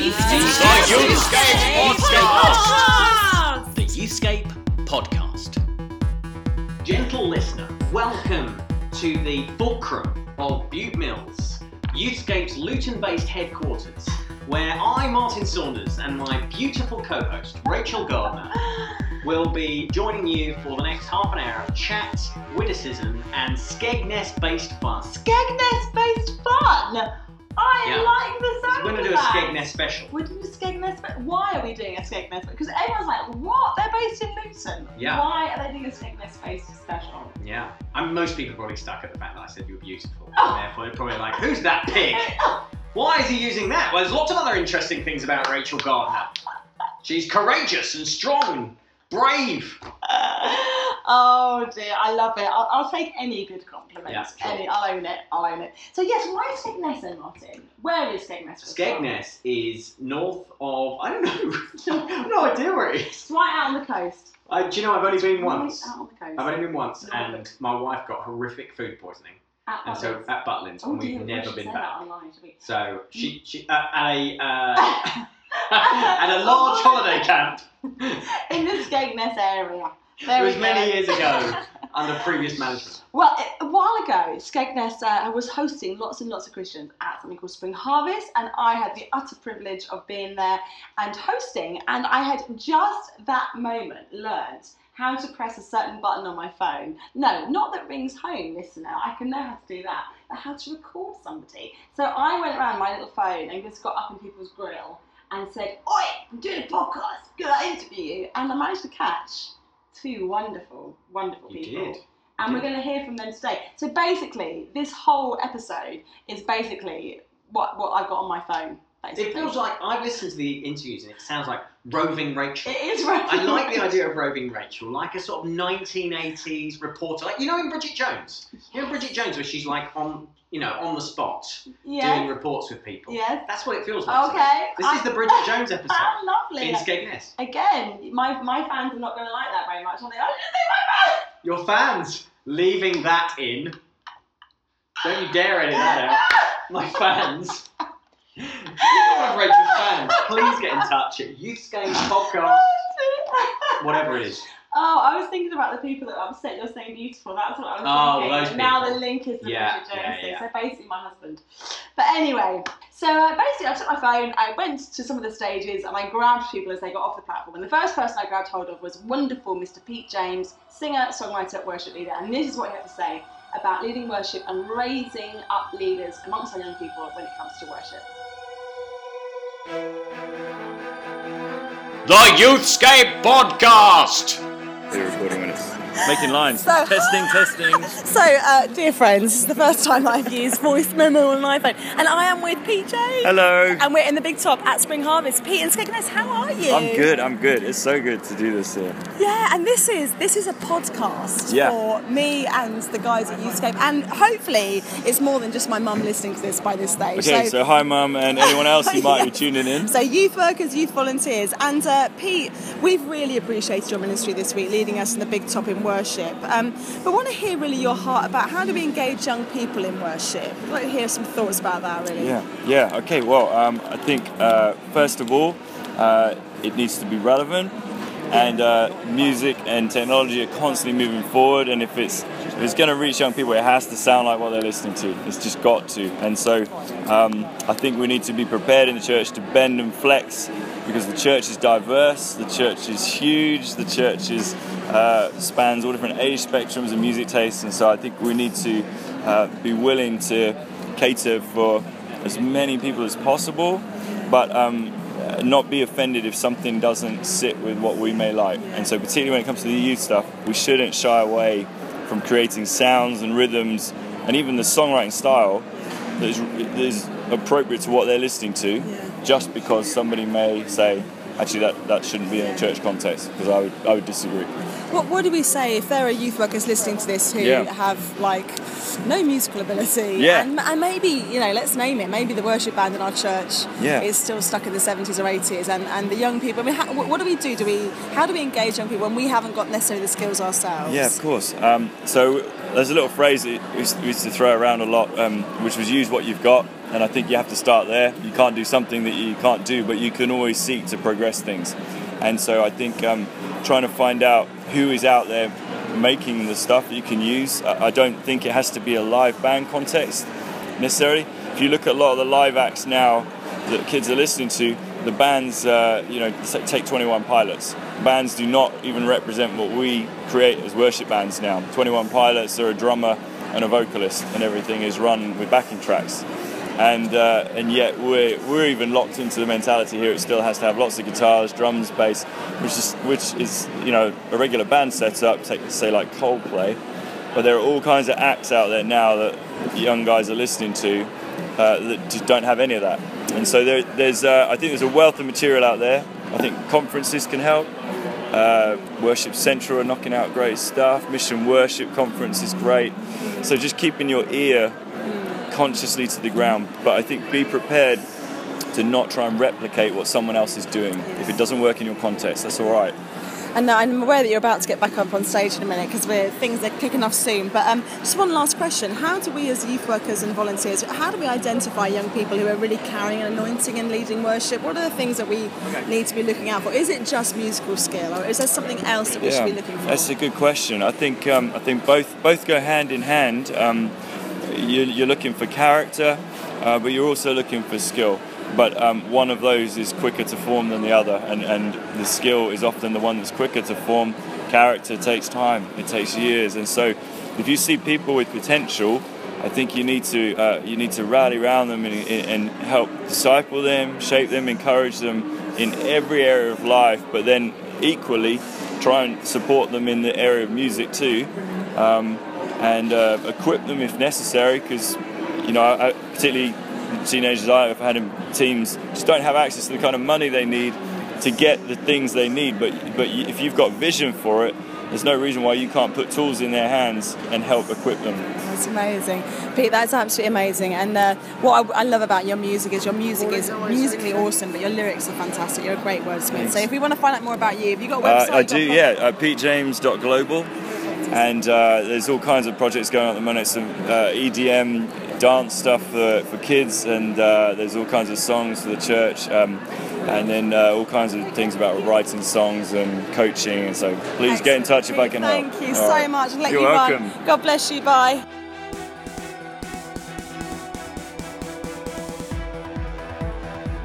Youthscape Podcast. The Youthscape Podcast. Gentle listener, welcome to the fulcrum of Bute Mills, Youthscape's Luton based headquarters, where I, Martin Saunders, and my beautiful co host, Rachel Gardner, will be joining you for the next half an hour of chat, witticism, and Skegness based fun. Skegness based fun. I Yeah. like the sound. We're going to do a. Skegness special. We're doing a Skegness. But why are we doing a Skegness? Special? Because everyone's like, what? They're based in Luton. Yeah. Why are they doing a Skegness based special? Yeah. I mean, most people are probably stuck at the fact that I said you were beautiful. Oh. And therefore, they're probably like, who's that pig? Oh. Why is he using that? Well, there's lots of other interesting things about Rachel Gardner. She's courageous and strong and brave. oh dear, I love it. I'll, I'll take any good compliments. Yeah, sure. Any, I'll own it. I'll own it. So yes, why Skegness then, Martin? Where is Skegness? Skegness is north of, I don't know, no idea where it is. It's right out on the coast. I, do you know, I've only been once. Out on the coast. I've only been once, No. and my wife got horrific food poisoning. At And so Butlins. at Butlins, Oh and we've we never been back. online, we? So she, she uh, a uh, at a large holiday camp. in the Skegness area. It was many years ago under previous management. Well, a while ago, Skegness uh, was hosting lots and lots of Christians at something called Spring Harvest, and I had the utter privilege of being there and hosting. And I had just that moment learned how to press a certain button on my phone. No, not that rings home, listener. I can know how to do that, but how to record somebody. So I went around my little phone and just got up in people's grill and said, "Oi, I'm doing a podcast. I interview you?" And I managed to catch two wonderful, wonderful You people did. and we're going to hear from them today. So basically, this whole episode is basically what what I've got on my phone. Basically. It feels like I've listened to the interviews and it sounds like roving Rachel. it is right. I like the idea of roving Rachel, like a sort of 1980s reporter, like you know in Bridget Jones. You know Bridget Jones, where she's like on, you know, on the spot doing reports with people. Yes. That's what it feels like. Okay. This I- is the Bridget Jones episode Ah, lovely. in Skegness. Again, my my fans are not going to like that very much. Are they? I didn't say my fans. Your fans leaving that in. Don't you dare edit that out. My fans. You're one of Rachel's fans, please get in touch at Youthscape Podcast, whatever it is. Oh, I was thinking about the people that are upset you're saying beautiful. That's what I was Oh, thinking. those And now the link is the Yeah, Bridget Jones yeah, thing. yeah. So basically, my husband. But anyway, so uh, basically, I took my phone, I went to some of the stages, and I grabbed people as they got off the platform. And the first person I grabbed hold of was wonderful Mr. Pete James, singer, songwriter, worship leader. And this is what he had to say about leading worship and raising up leaders amongst our young people when it comes to worship. The Youthscape Podcast. They're recording when it's making lines. So- testing, testing. So, uh, dear friends, this is the first time I've used voice memo on an iPhone, and I am with PJ. Hello. And we're in the big top at Spring Harvest. Pete and Skegness, how are you? I'm good. I'm good. It's so good to do this here. Yeah, and this is this is a podcast Yeah. for me and the guys at Youthscape, and hopefully it's more than just my mum listening to this by this stage. Okay, so hi, mum, and anyone else who might be tuning in. So, youth workers, youth volunteers, and uh, Pete, we've really appreciated your ministry this week, leading us in the big top in worship. Um, but want to hear really your heart about how do we engage young people in worship? I'd like to hear some thoughts about that, really. Yeah, yeah. Okay. Well, um, I think uh, first of all, uh, it needs to be relevant, and uh, music and technology are constantly moving forward. And if it's if it's going to reach young people, it has to sound like what they're listening to. It's just got to. And so, um, I think we need to be prepared in the church to bend and flex, because the church is diverse, the church is huge, the church is uh, spans all different age spectrums and music tastes. And so, I think we need to uh, be willing to cater for as many people as possible, but um, not be offended if something doesn't sit with what we may like. And so, particularly when it comes to the youth stuff, we shouldn't shy away from creating sounds and rhythms and even the songwriting style that is, that is appropriate to what they're listening to, just because somebody may say, actually, that, that shouldn't be in a church context, because I would, I would disagree. What, what do we say if there are youth workers listening to this who Yeah. have like no musical ability? Yeah. And, and maybe, you know, let's name it, maybe the worship band in our church Yeah. is still stuck in the 70s or 80s and, and the young people, I mean, how, what, do we do? Do we, how do we engage young people when we haven't got necessarily the skills ourselves? Yeah, of course. Um, so there's a little phrase that we used we used to throw around a lot, um, which was use what you've got. and I think you have to start there. You can't do something that you can't do, but you can always seek to progress things. And so I think um, trying to find out who is out there making the stuff that you can use. I don't think it has to be a live band context necessarily. If you look at a lot of the live acts now that kids are listening to, the bands, uh, you know, take 21 Pilots. Bands do not even represent what we create as worship bands now. 21 Pilots are a drummer and a vocalist, and everything is run with backing tracks. And uh, and yet we're we're even locked into the mentality here. It still has to have lots of guitars, drums, bass, which is which is you know a regular band setup. Take say like Coldplay, but there are all kinds of acts out there now that young guys are listening to uh, that just don't have any of that. And so there, there's uh, I think there's a wealth of material out there. I think conferences can help. Uh, worship Central are knocking out great stuff. Mission Worship Conference is great. So just keeping your ear consciously to the ground. But I think be prepared to not try and replicate what someone else is doing. If it doesn't work in your context, that's all right. And I'm aware that you're about to get back up on stage in a minute because things are kicking off soon. But um, just one last question: How do we, as youth workers and volunteers, how do we identify young people who are really carrying an anointing and leading worship? What are the things that we need to be looking out for? Is it just musical skill, or is there something else that we yeah, should be looking for? That's a good question. I think um, I think both both go hand in hand. Um, you're looking for character, uh, but you're also looking for skill but um, one of those is quicker to form than the other, and, and the skill is often the one that's quicker to form. Character takes time, it takes years, and so if you see people with potential, I think you need to uh, you need to rally around them and, and, help disciple them, shape them, encourage them in every area of life, but then equally try and support them in the area of music too, um, and uh, equip them if necessary, because you know I, particularly teenagers I've had in teams just don't have access to the kind of money they need to get the things they need. But but if you've got vision for it, there's no reason why you can't put tools in their hands and help equip them. That's amazing, Pete. That's absolutely amazing. And uh, what I, I, love about your music is your music is musically awesome, but your lyrics are fantastic. You're a great wordsmith. Thanks. So if we want to find out more about you, have you got a website? Uh, I do. Yeah, uh, PeteJames.global. And uh, there's all kinds of projects going on at the moment. Some uh, EDM dance stuff for, for kids, and uh, there's all kinds of songs for the church, um, and then uh, all kinds of things about writing songs and coaching. And so, please Excellent. get in touch if I can Thank help. Thank you all so right. much. Let You're you welcome. Run. God bless you. Bye.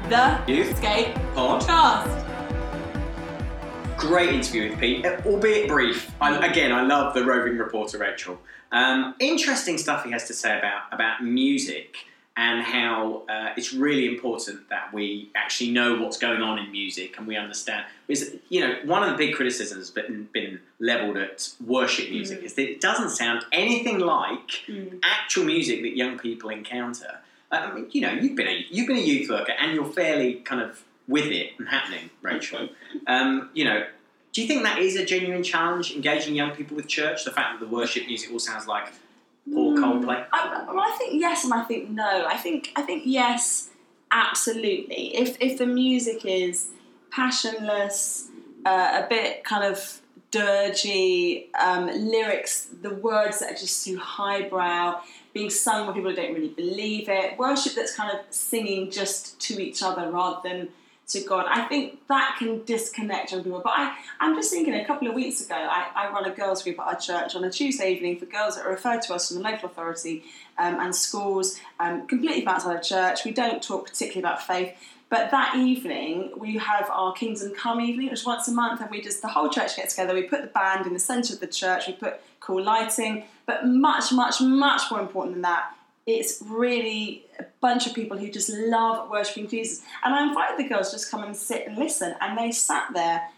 The Youthscape Podcast great interview with Pete, albeit brief. I, again, I love the roving reporter Rachel. Um, interesting stuff he has to say about about music and how uh, it's really important that we actually know what's going on in music and we understand. Because you know, one of the big criticisms been been leveled at worship music mm. is that it doesn't sound anything like mm. actual music that young people encounter. Uh, I mean, you know, you've been a you've been a youth worker and you're fairly kind of with it and happening, Rachel. Um, you know, do you think that is a genuine challenge, engaging young people with church? The fact that the worship music all sounds like poor mm, Coldplay. I, well, I think yes, and I think no. I think I think yes, absolutely. If if the music is passionless, uh, a bit kind of dirgy, um, lyrics, the words that are just too highbrow, being sung by people who don't really believe it, worship that's kind of singing just to each other rather than to God. I think that can disconnect young people. But I, I'm just thinking a couple of weeks ago, I, I run a girls' group at our church on a Tuesday evening for girls that are referred to us from the local authority um, and schools, um, completely outside of church. We don't talk particularly about faith. But that evening, we have our Kingdom Come evening, which is once a month, and we just, the whole church gets together. We put the band in the centre of the church, we put cool lighting, but much, much, much more important than that, it's really a bunch of people who just love worshiping Jesus. And I invited the girls to just come and sit and listen, and they sat there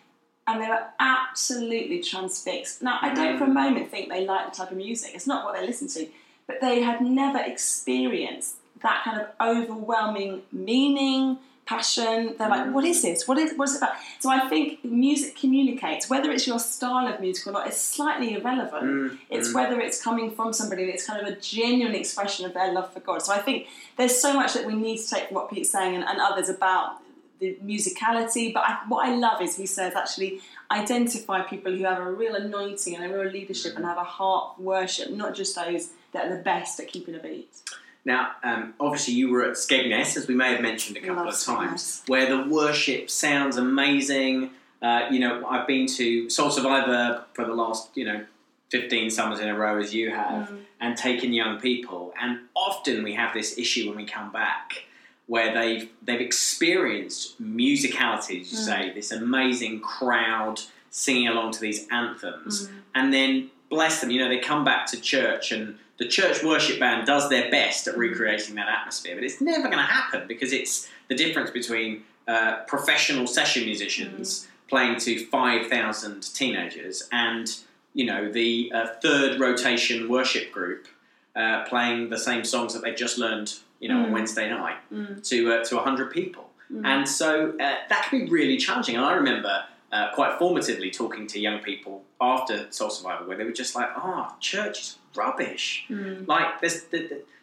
and they were absolutely transfixed. Now, I don't for a mm. moment think they like the type of music, it's not what they listen to, but they had never experienced that kind of overwhelming meaning, passion. They're like, what is this? What is what is it about? So I think music communicates. Whether it's your style of music or not, it's slightly irrelevant. Mm, it's mm. whether it's coming from somebody that's kind of a genuine expression of their love for God. So I think there's so much that we need to take from what Pete's saying and, and others about the musicality. But I, what I love is he says actually identify people who have a real anointing and a real leadership and have a heart for worship, not just those that are the best at keeping a beat. Now, um, obviously, you were at Skegness, as we may have mentioned a couple Love of times, Skegness. where the worship sounds amazing. Uh, you know, I've been to Soul Survivor for the last, you know, 15 summers in a row, as you have, Mm. and taken young people. And often we have this issue when we come back where they've they've experienced musicality, as you Mm. say, this amazing crowd singing along to these anthems, Mm. and then bless them, you know, they come back to church and the church worship band does their best at recreating that atmosphere, but it's never going to happen because it's the difference between uh, professional session musicians playing to 5,000 teenagers and, you know, the uh, third rotation worship group uh, playing the same songs that they've just learned, you know, on Mm. Wednesday night Mm. to uh, to 100 people. Mm. And so uh, that can be really challenging. And I remember uh, quite formatively talking to young people after Soul Survivor where they were just like, oh, church is rubbish. Mm. Like, there's,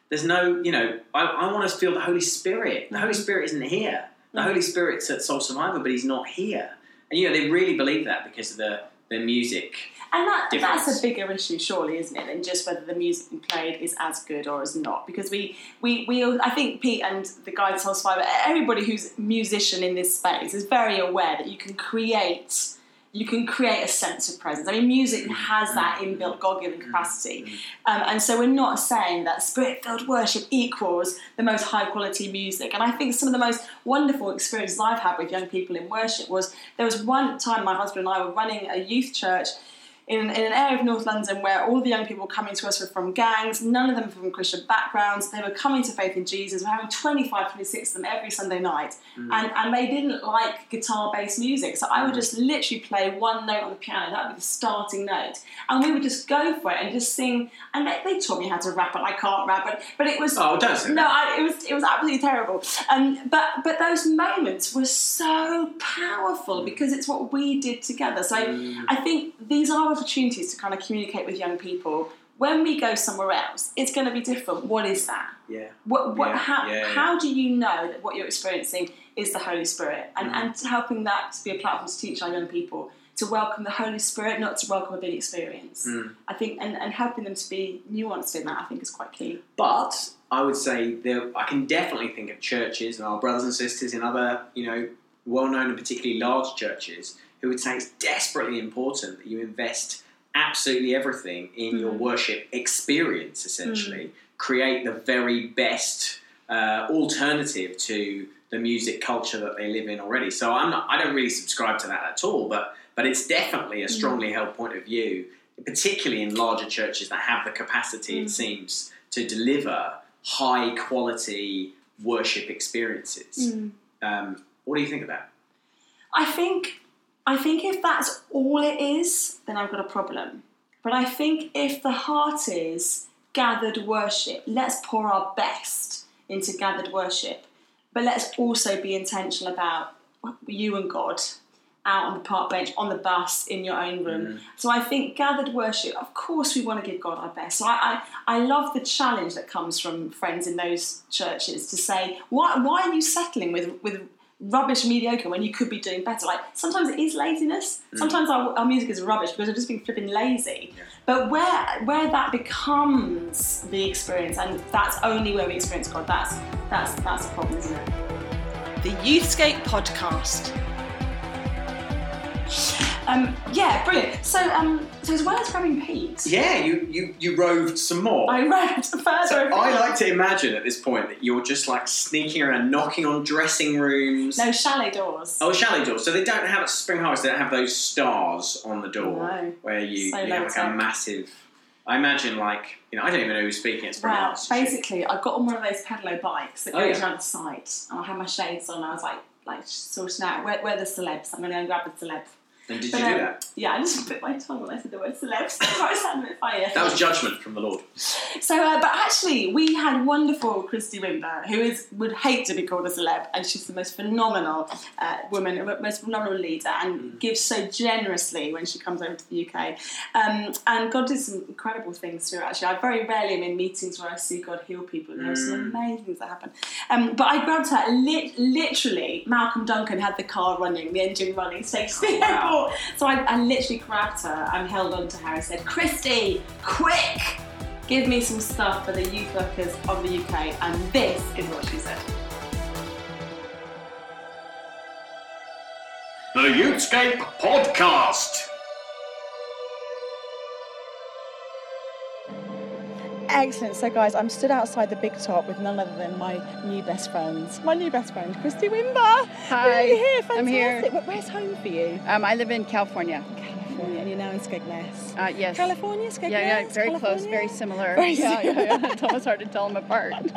there's no, you know, I, I want to feel the Holy Spirit. The Holy Mhm. Spirit isn't here. The Mhm. Holy Spirit's at Soul Survivor, but he's not here. And, you know, they really believe that because of the, the music. And that, difference. that's a bigger issue, surely, isn't it, than just whether the music being played is as good or is not? Because we, we, we all- I think Pete and the guy Soul Survivor, everybody who's a musician in this space is very aware that you can create. You can create a sense of presence. I mean, music mm-hmm. has that mm-hmm. inbuilt God-given mm-hmm. capacity, um, and so we're not saying that spirit-filled worship equals the most high-quality music. And I think some of the most wonderful experiences I've had with young people in worship was there was one time my husband and I were running a youth church in, in an area of North London where all the young people coming to us were from gangs, none of them from Christian backgrounds. They were coming to faith in Jesus. We're having 25, 26 of them every Sunday night. And, and they didn't like guitar based music. So I would just literally play one note on the piano, that would be the starting note. And we would just go for it and just sing. And they, they taught me how to rap, and I can't rap, but, but it was. Oh, don't say No. I, it was it was absolutely terrible. Um, but but those moments were so powerful because it's what we did together. So Mm. I think these are opportunities to kind of communicate with young people. When we go somewhere else, it's going to be different. What is that? Yeah. What, what, Yeah, how, yeah, yeah. how do you know that what you're experiencing is the Holy Spirit? And, Mm. and helping that to be a platform to teach our young people to welcome the Holy Spirit, not to welcome a big experience. Mm. I think, and, and helping them to be nuanced in that, I think is quite key. But I would say there, I can definitely think of churches and our brothers and sisters in other, you know, well-known and particularly large churches who would say it's desperately important that you invest absolutely everything in your Mm. worship experience. Essentially, create the very best uh, alternative to the music culture that they live in already. So I'm not, I don't really subscribe to that at all. But but it's definitely a strongly held point of view, particularly in larger churches that have the capacity, it Mm. seems, to deliver high quality worship experiences. Um, what do you think of that? I think I think if that's all it is, then I've got a problem. But I think if the heart is gathered worship, let's pour our best into gathered worship. But let's also be intentional about you and God out on the park bench, on the bus, in your own room. Mm-hmm. So I think gathered worship, of course we want to give God our best. So I, I, I love the challenge that comes from friends in those churches to say, why, why are you settling with, with rubbish mediocre when you could be doing better? Like sometimes it is laziness. Mm. Sometimes our, our music is rubbish because I've just been flipping lazy. But where where that becomes the experience and that's only where we experience God, that's that's that's a problem, isn't it? The Youthscape podcast. Um, yeah, brilliant. So, um, so as well as grabbing Pete, Yeah, you, you, you roved some more. I read further. So I like to imagine at this point that you're just like sneaking around, knocking on dressing rooms. no chalet doors. Oh, chalet doors. So they don't have at Spring Harvest. They don't have those stars on the door No. where you, So you have like a massive. I imagine like you know I don't even know who's speaking It's Spring Well, basically, I got on one of those pedalo bikes that Oh, goes yeah. around the site, and I had my shades on. I was like, like sorting out where, where are the celebs. I'm going to go and grab the celeb. And did But, you do um, that? Yeah, I just bit my tongue when I said the word celebs. I sounded a bit funny. That was judgment from the Lord. So, uh, but actually, we had wonderful Christy Wimber, who is would hate to be called a celeb, and she's the most phenomenal uh, woman, most phenomenal leader, and gives so generously when she comes over to the UK. Um, and God did some incredible things through her. Actually, I very rarely am in meetings where I see God heal people, and there are some amazing things that happen. Um, but I grabbed her. Lit- literally, Malcolm Duncan had the car running, the engine running, to the wow. So I, I literally grabbed her and held on to her and said, "Christy, quick!" Give me some stuff for the youth workers of the UK, and this is what she said. The Youthscape Podcast. Excellent. So, guys, I'm stood outside the big top with none other than my new best friends. My new best friend, Christy Wimber. Hi, Are you here? Fantastic. I'm here. But where's home for you? Um, I live in California. California, and you're now in Skegness. Uh, yes. California, Skegness. Yeah, yeah, very close, very similar. Very yeah, yeah, similar. yeah. It's almost hard to tell them apart.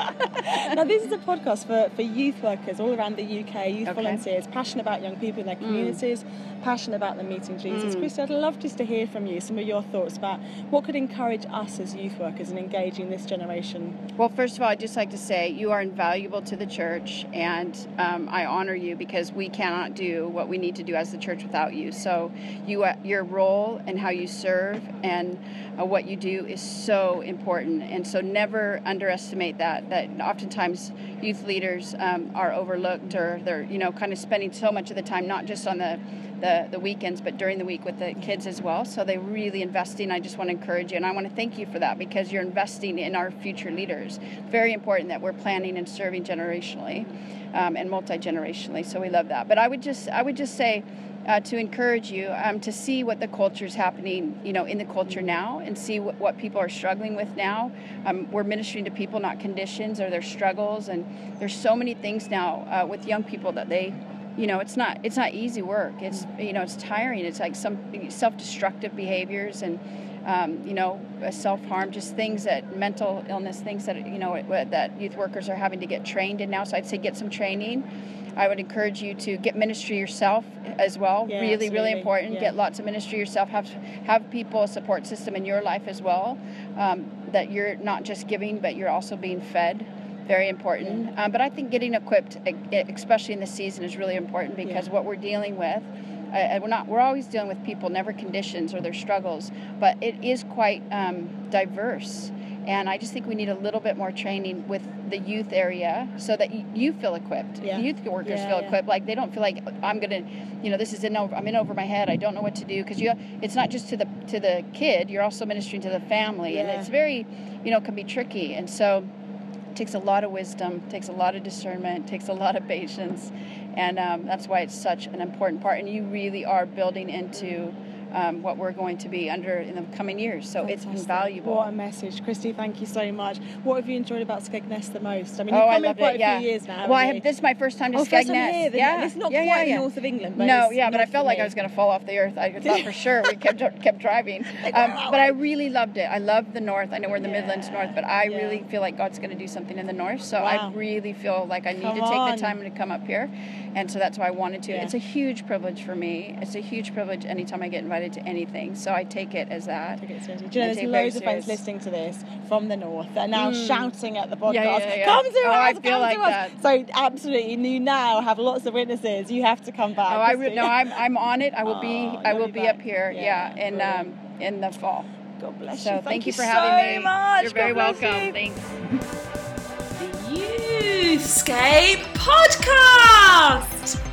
now, this is a podcast for, for youth workers all around the UK, youth Okay. volunteers, passionate about young people in their communities, passionate about them meeting Jesus. Mm. Christy, I'd love just to hear from you some of your thoughts about what could encourage us as youth workers in engaging this generation. Well, first of all, I'd just like to say you are invaluable to the church, and um, I honor you because we cannot do what we need to do as the church without you. So, you, uh, your role and how you serve and uh, what you do is so important, and so never underestimate that. That oftentimes youth leaders um, are overlooked, or they're you know kind of spending so much of the time not just on the the, the weekends, but during the week with the kids as well. So they're really investing. I just want to encourage you, and I want to thank you for that because you're investing in our future leaders. Very important that we're planning and serving generationally um, and multi generationally. So we love that. But I would just I would just say. Uh, to encourage you um, to see what the culture is happening, you know, in the culture now, and see what, what people are struggling with now. Um, we're ministering to people, not conditions or their struggles, and there's so many things now uh, with young people that they you know it's not it's not easy work. It's you know it's tiring. It's like some self-destructive behaviors and um, you know self-harm just things that mental illness things that you know that youth workers are having to get trained in now. So i'd say get some training. I would encourage you to get ministry yourself as well. Yeah, really really important. Yeah. get lots of ministry yourself. Have have people a support system in your life as well um, that you're not just giving but you're also being fed very important. Um, but I think getting equipped, especially in the season, is really important because Yeah. what we're dealing with. Uh, we're not. We're always dealing with people, never conditions or their struggles, but it is quite um, diverse. And I just think we need a little bit more training with the youth area so that you feel equipped. Yeah. Youth workers Yeah, feel equipped. Like they don't feel like I'm gonna, you know, this is in over. I'm in over my head. I don't know what to do because you. It's not just to the to the kid. You're also ministering to the family, and it's very, you know, can be tricky. And so takes a lot of wisdom, takes a lot of discernment, takes a lot of patience, and um, that's why it's such an important part. And you really are building into um, what we're going to be under in the coming years. So it's Fantastic. invaluable. What a message, Christy. Thank you so much. What have you enjoyed about Skegness the most? I mean, Oh, you've I come in quite it. a Yeah. few years now. well, have, this is my first time to Oh, Skegness. here, yeah, It's not yeah, quite yeah, yeah. north of England, but no, yeah, but I felt like. I was going to fall off the earth. I thought for sure we kept kept driving. Um, but I really loved it. I love the north. I know we're in the. Midlands north, but I really feel like God's going to do something in the north. So Wow. I really feel like I need Come to take on. the time to come up here, and so that's why I wanted to. It's a huge privilege for me. It's a huge privilege anytime I get invited to anything. So I take it as that. Take it seriously. Do you know, there's take it very loads of friends listening to this from the north. They're now Mm. shouting at the podcast. Yeah, yeah, yeah. Come to Oh, us, I come feel to like us. that. So absolutely, you now have lots of witnesses. You have to come back. Oh, I re- no, I'm I'm on it. I will be Oh, I you'll be be up here. Yeah, Yeah, in um in the fall. God bless So you. thank, you for so having me. Much. You're very God welcome. you. Thanks. The Youthscape Podcast!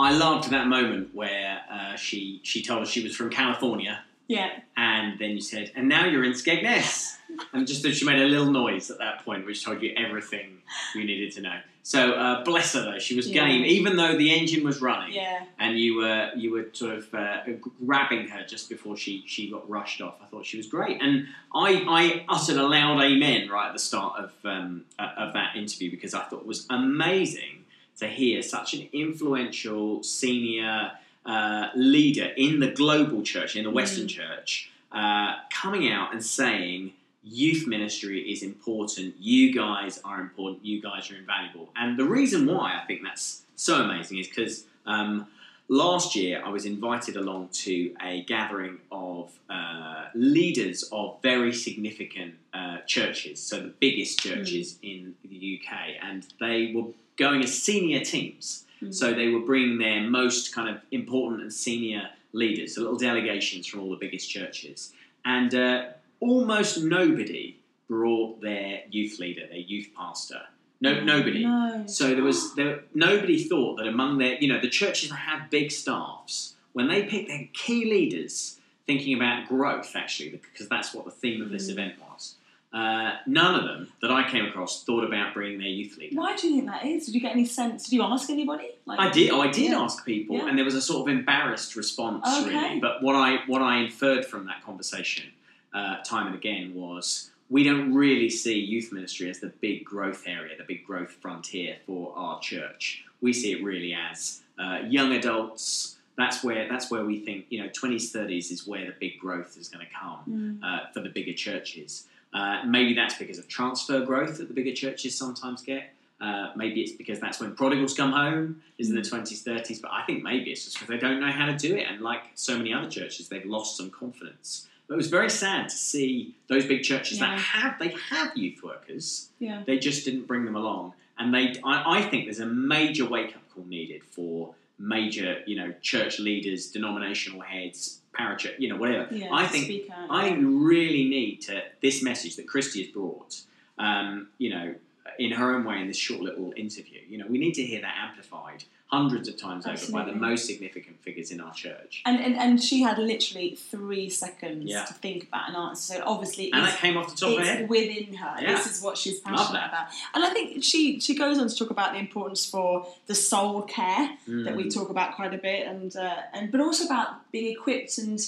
I loved that moment where uh, she she told us she was from California, Yeah. and then you said, "And now you're in Skegness." and just that she made a little noise at that point, which told you everything you needed to know. So uh, bless her though, she was Yeah. game, even though the engine was running, Yeah. and you were you were sort of uh, grabbing her just before she she got rushed off. I thought she was great, and I I uttered a loud amen right at the start of um, uh, of that interview because I thought it was amazing to hear such an influential senior uh, leader in the global church, in the Western church, uh, coming out and saying, Youth ministry is important. You guys are important. You guys are invaluable. And the reason why I think that's so amazing is because um, last year I was invited along to a gathering of uh, leaders of very significant uh, churches, so the biggest churches in the UK, and they were going as senior teams. So they were bringing their most kind of important and senior leaders, so little delegations from all the biggest churches, and uh, almost nobody brought their youth leader, their youth pastor. No, nobody. No. So there was there, nobody thought that among their you know the churches that have big staffs when they pick their key leaders thinking about growth actually, because that's what the theme of this Mm. event was. Uh, none of them that I came across thought about bringing their youth leader. Why do you think that is? Did you get any sense? Did you ask anybody? Like, I did. Oh, I did Yeah. ask people, Yeah. and there was a sort of embarrassed response, Okay. really. But what I what I inferred from that conversation, uh, time and again, was we don't really see youth ministry as the big growth area, the big growth frontier for our church. We see it really as uh, young adults. That's where that's where we think you know twenties, thirties is where the big growth is going to come Mm. uh, for the bigger churches. Uh, maybe that's because of transfer growth that the bigger churches sometimes get. Uh, maybe it's because that's when prodigals come home, is in the 20s, 30s, but I think maybe it's just because they don't know how to do it. And like so many other churches, they've lost some confidence. But it was very sad to see those big churches Yeah. that have, they have youth workers, Yeah. they just didn't bring them along. And they, I, I think there's a major wake up call needed for major, you know, church leaders, denominational heads, parachurch, you know, whatever. Yeah. I think speak out. I we really need to this message that Christy has brought. Um, you know, in her own way in this short little interview. You know, we need to hear that amplified hundreds of times over by the most significant figures in our church. And, and and she had literally three seconds Yeah. to think about an answer. So obviously, And it's, that came off the top of her head. within her. Yeah. This is what she's passionate about. And I think she she goes on to talk about the importance for the soul care that we Mm. talk about quite a bit, and uh, and but also about being equipped and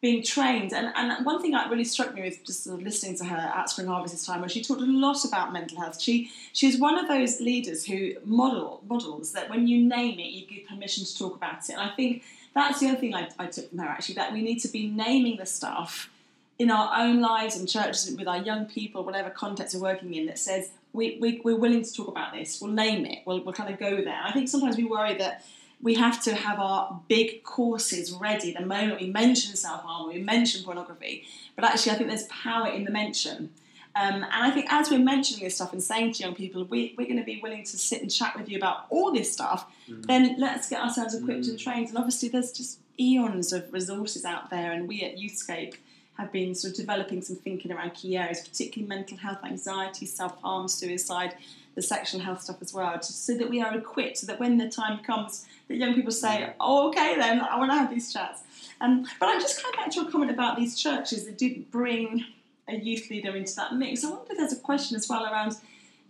being trained. And and one thing that really struck me with just sort of listening to her at Spring Harvest this time was she talked a lot about mental health. She she's one of those leaders who model models that when you name it, you give permission to talk about it. And I think that's the other thing I, I took from her actually that we need to be naming the stuff in our own lives and churches with our young people, whatever context we're working in, that says we, we, we're willing to talk about this, we'll name it, we'll, we'll kind of go there. I think sometimes we worry that we have to have our big courses ready the moment we mention self harm, or we mention pornography, but actually, I think there's power in the mention. Um, and I think as we're mentioning this stuff and saying to young people, we, we're going to be willing to sit and chat with you about all this stuff, then let's get ourselves equipped and trained. And obviously, there's just eons of resources out there, and we at Youthscape have been sort of developing some thinking around key areas, particularly mental health, anxiety, self harm, suicide, the sexual health stuff as well, just so that we are equipped, so that when the time comes, that young people say, "Oh, okay, then I want to have these chats." Um, but I'm just coming back to your comment about these churches that didn't bring a youth leader into that mix. I wonder if there's a question as well around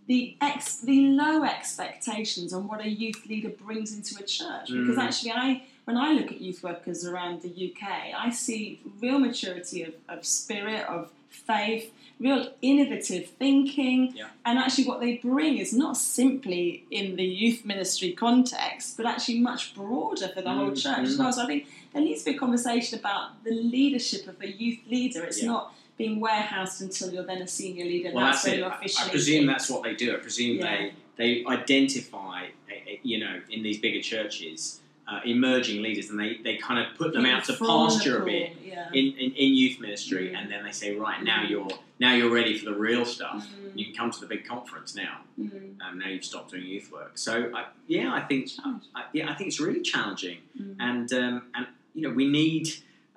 the ex, the low expectations on what a youth leader brings into a church. Because Mm. actually, I when I look at youth workers around the UK, I see real maturity of, of spirit, of faith, real innovative thinking, Yeah. and actually what they bring is not simply in the youth ministry context, but actually much broader for the whole Mm, church as mm. well. So I think there needs to be a conversation about the leadership of a youth leader. It's Yeah. not being warehoused until you're then a senior leader. Well, that's that's it. I, officially. I presume that's what they do. I presume Yeah. they they identify, eh, eh, you know, in these bigger churches, uh, emerging leaders, and they, they kind of put them out to pasture a bit Yeah. in, in, in youth ministry, Mm. and then they say, right now you're now you're ready for the real stuff. Mm. You can come to the big conference now. Mm. Um, now you've stopped doing youth work. So I, yeah, I think I, yeah, I think it's really challenging, Mm. and um, and you know we need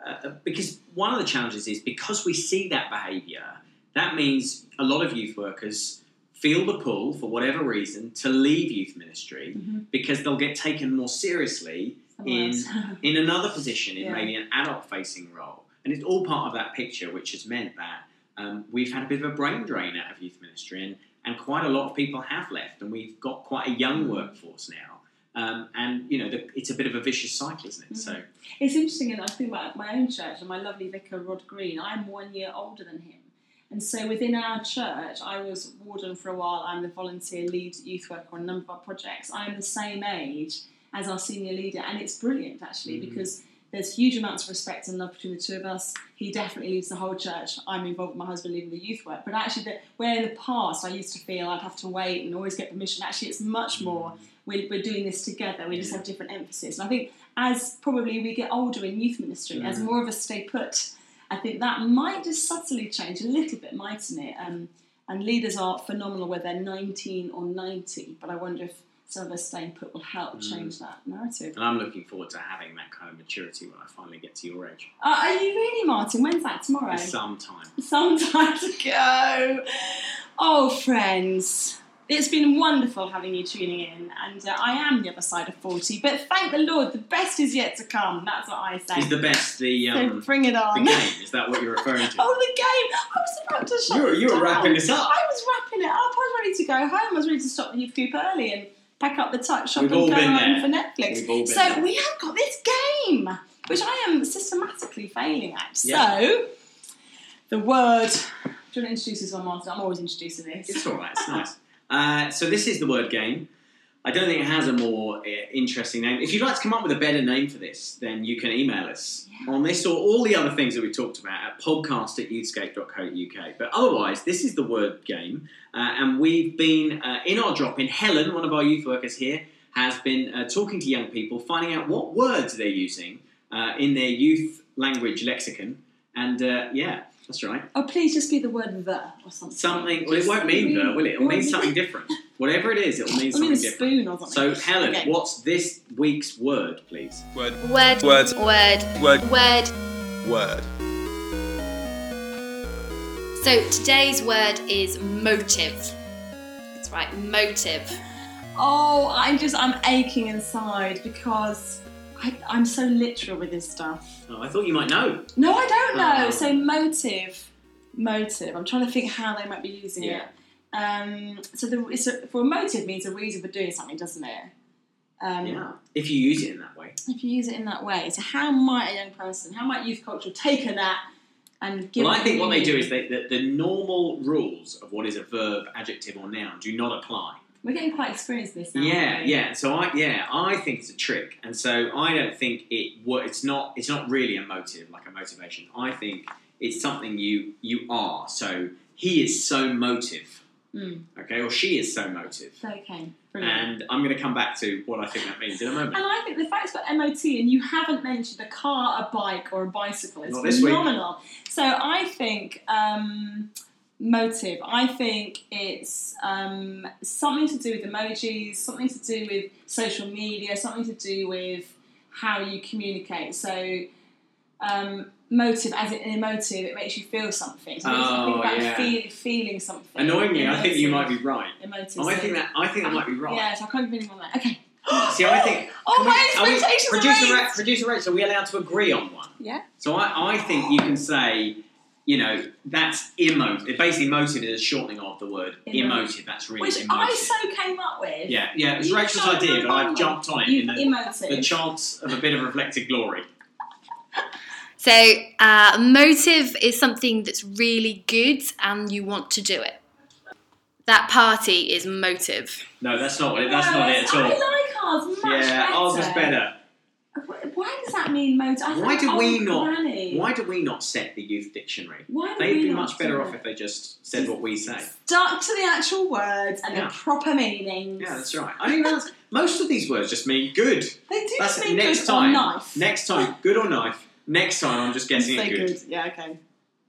uh, because one of the challenges is because we see that behaviour, that means a lot of youth workers feel the pull for whatever reason to leave youth ministry Mhm. because they'll get taken more seriously in in another position, in Yeah. maybe an adult facing role. And it's all part of that picture, which has meant that um, we've had a bit of a brain drain out of youth ministry, and, and quite a lot of people have left, and we've got quite a young workforce now. Um, and, you know, the, it's a bit of a vicious cycle, isn't it? So, It's interesting, and I think about my own church and my lovely vicar Rod Green. I'm one year older than him, and so within our church, I was warden for a while. I'm the volunteer lead youth worker on a number of our projects. I am the same age as our senior leader, and it's brilliant actually Mhm. because there's huge amounts of respect and love between the two of us. He definitely leads the whole church. I'm involved with my husband leading the youth work, but actually, the, where in the past I used to feel I'd have to wait and always get permission, actually, it's much more. We're, we're doing this together. We just have different emphasis. And I think as probably we get older in youth ministry, as Mm. more of us stay put, I think that might just subtly change a little bit, mightn't it? Um, and leaders are phenomenal whether they're 19 or 90, but I wonder if some of us staying put will help Mm. change that narrative. and I'm looking forward to having that kind of maturity when I finally get to your age. Uh, are you really, Martin? When's that? Tomorrow? Sometime. Sometime to go. Oh, friends. It's been wonderful having you tuning in, and uh, I am the other side of 40, but thank the Lord, the best is yet to come. That's what I say. Is the best the so um, bring it on. the game? Is that what you're referring to? Oh, the game! I was about to shut You were- you were down. wrapping this up. I was wrapping it up. I was ready to go home. I was ready to stop the youth group early and pack up the tuck shop We've and go home for Netflix. We've all been so there. we have got this game, which I am systematically failing at. Yeah. So the word. Do you want to introduce this one, Martin? I'm always introducing this. It's all right. It's nice. Uh, so this is the word game. I don't think it has a more uh, interesting name. If you'd like to come up with a better name for this, then you can email us on this or all the other things that we talked about at podcast at youthscape.co.uk. But otherwise, this is the word game. Uh, and we've been uh, in our drop in. Helen, one of our youth workers here, has been uh, talking to young people, finding out what words they're using uh, in their youth language lexicon. And uh, yeah, that's right. Oh, please just be the word the or something. Something. Well, it won't mean the, will it? It'll mean something different. Whatever it is, it'll mean It'll mean something a different. or something. So, Helen, Okay. what's this week's word, please? Word. Word. Word. Word. Word. Word. Word. So today's word is motive. That's right, motive. Oh, I'm just I'm aching inside because I, I'm so literal with this stuff. Oh, I thought you might know. No, I don't know. Oh. So motive, motive. I'm trying to think how they might be using Yeah. it. Um, so the for a motive means a reason for doing something, doesn't it? Um, Yeah. If you use it in that way. If you use it in that way, so how might a young person, how might youth culture take that and give? Well, I think what they do is they, the, the normal rules of what is a verb, adjective, or noun do not apply. We're getting quite experienced this now. Yeah, yeah. So I, yeah, I think it's a trick, and so I don't think it. It's not. It's not really a motive, like a motivation. I think it's something you you are. So he is so motive. Mm. Okay, or she is so motive. Okay. Brilliant. And I'm going to come back to what I think that means in a moment. And I think the fact got MOT and you haven't mentioned a car, a bike, or a bicycle is this week. phenomenal. So I think um, motive. I think it's um, something to do with emojis, something to do with social media, something to do with how you communicate. So um, motive, as an emotive, it makes you feel something. So it makes you Oh, about yeah. feel, feeling something. Annoyingly, I think you might be right. Emotive. I think that I think that might be right. Yeah, so I can't of anyone like Okay. See, I think. Oh, can we- my are we- expectations are producer. Ra- producer are we allowed to agree on one? Yeah. So I, I think you can say, you know, that's emotive. Basically, motive is a shortening of the word Emo- emotive. That's really Which emotive. I so came up with. yeah, yeah. It was You Rachel's idea, but I've jumped on it You in the, emotive. the chance of a bit of reflected glory. So uh, motive is something that's really good and you want to do it. That party is motive. No, that's not it. That's not it at all. I all. like ours much Yeah, better. ours is better. Why does that mean motive? I Why do we not? Granny. Why do we not set the youth dictionary? Why do They'd we be not much better off if they just said what we say. Stuck to the actual words and Yeah. the proper meanings. Yeah, that's right. I think that's most of these words just mean good. They do That's just mean next good time. or knife. Next time, good or knife. Next time, I'm just guessing it good. good. Yeah, okay.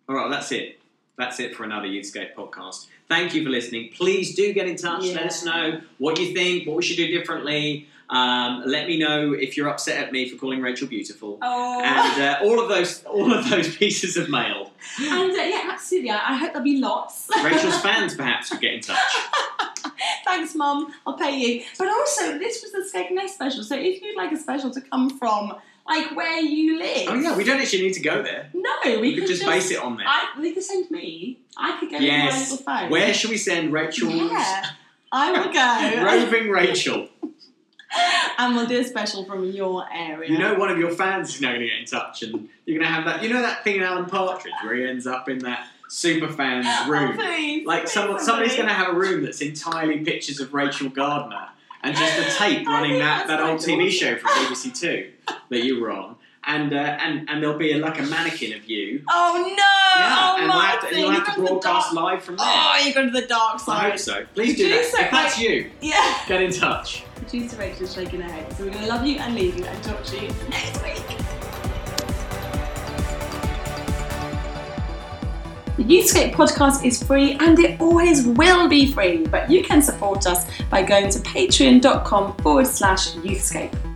All right, that's it. That's it for another Youthscape podcast. Thank you for listening. Please do get in touch. Let us know what you think, what we should do differently. Um, let me know if you're upset at me for calling Rachel beautiful. Oh. And uh, all of those, all of those pieces of mail. And uh, yeah, absolutely. I, I hope there'll be lots. Rachel's fans perhaps could get in touch. Thanks, Mum. I'll pay you. But also, this was the Skegness special. So if you'd like a special to come from, like where you live. Oh yeah, we don't actually need to go there. No, we, We could just base it on there. I, they could send me. I could go Yes. with my little phone. Where should we send Rachel? Yeah, I will go. roving Rachel? and we'll do a special from your area. You know, one of your fans is now going to get in touch, and you're going to have that. You know that thing in Alan Partridge where he ends up in that super fan's room. Oh, please. Like please, someone, somebody's going to have a room that's entirely pictures of Rachel Gardner and just a tape running that, that old TV show from BBC Two that you were on, and uh, and and there'll be a, like a mannequin of you. Oh no! yeah, oh, and, we'll to, and you'll have to you've gone the broadcast live from there. Oh, you're going to the dark side. I hope so. Please do Producer, that. If that's you, Yeah. get in touch. Producer Rachel's shaking her head. So we're going to love you and leave you and talk to you next week. The Youthscape podcast is free and it always will be free, but you can support us by going to patreon.com forward slash youthscape.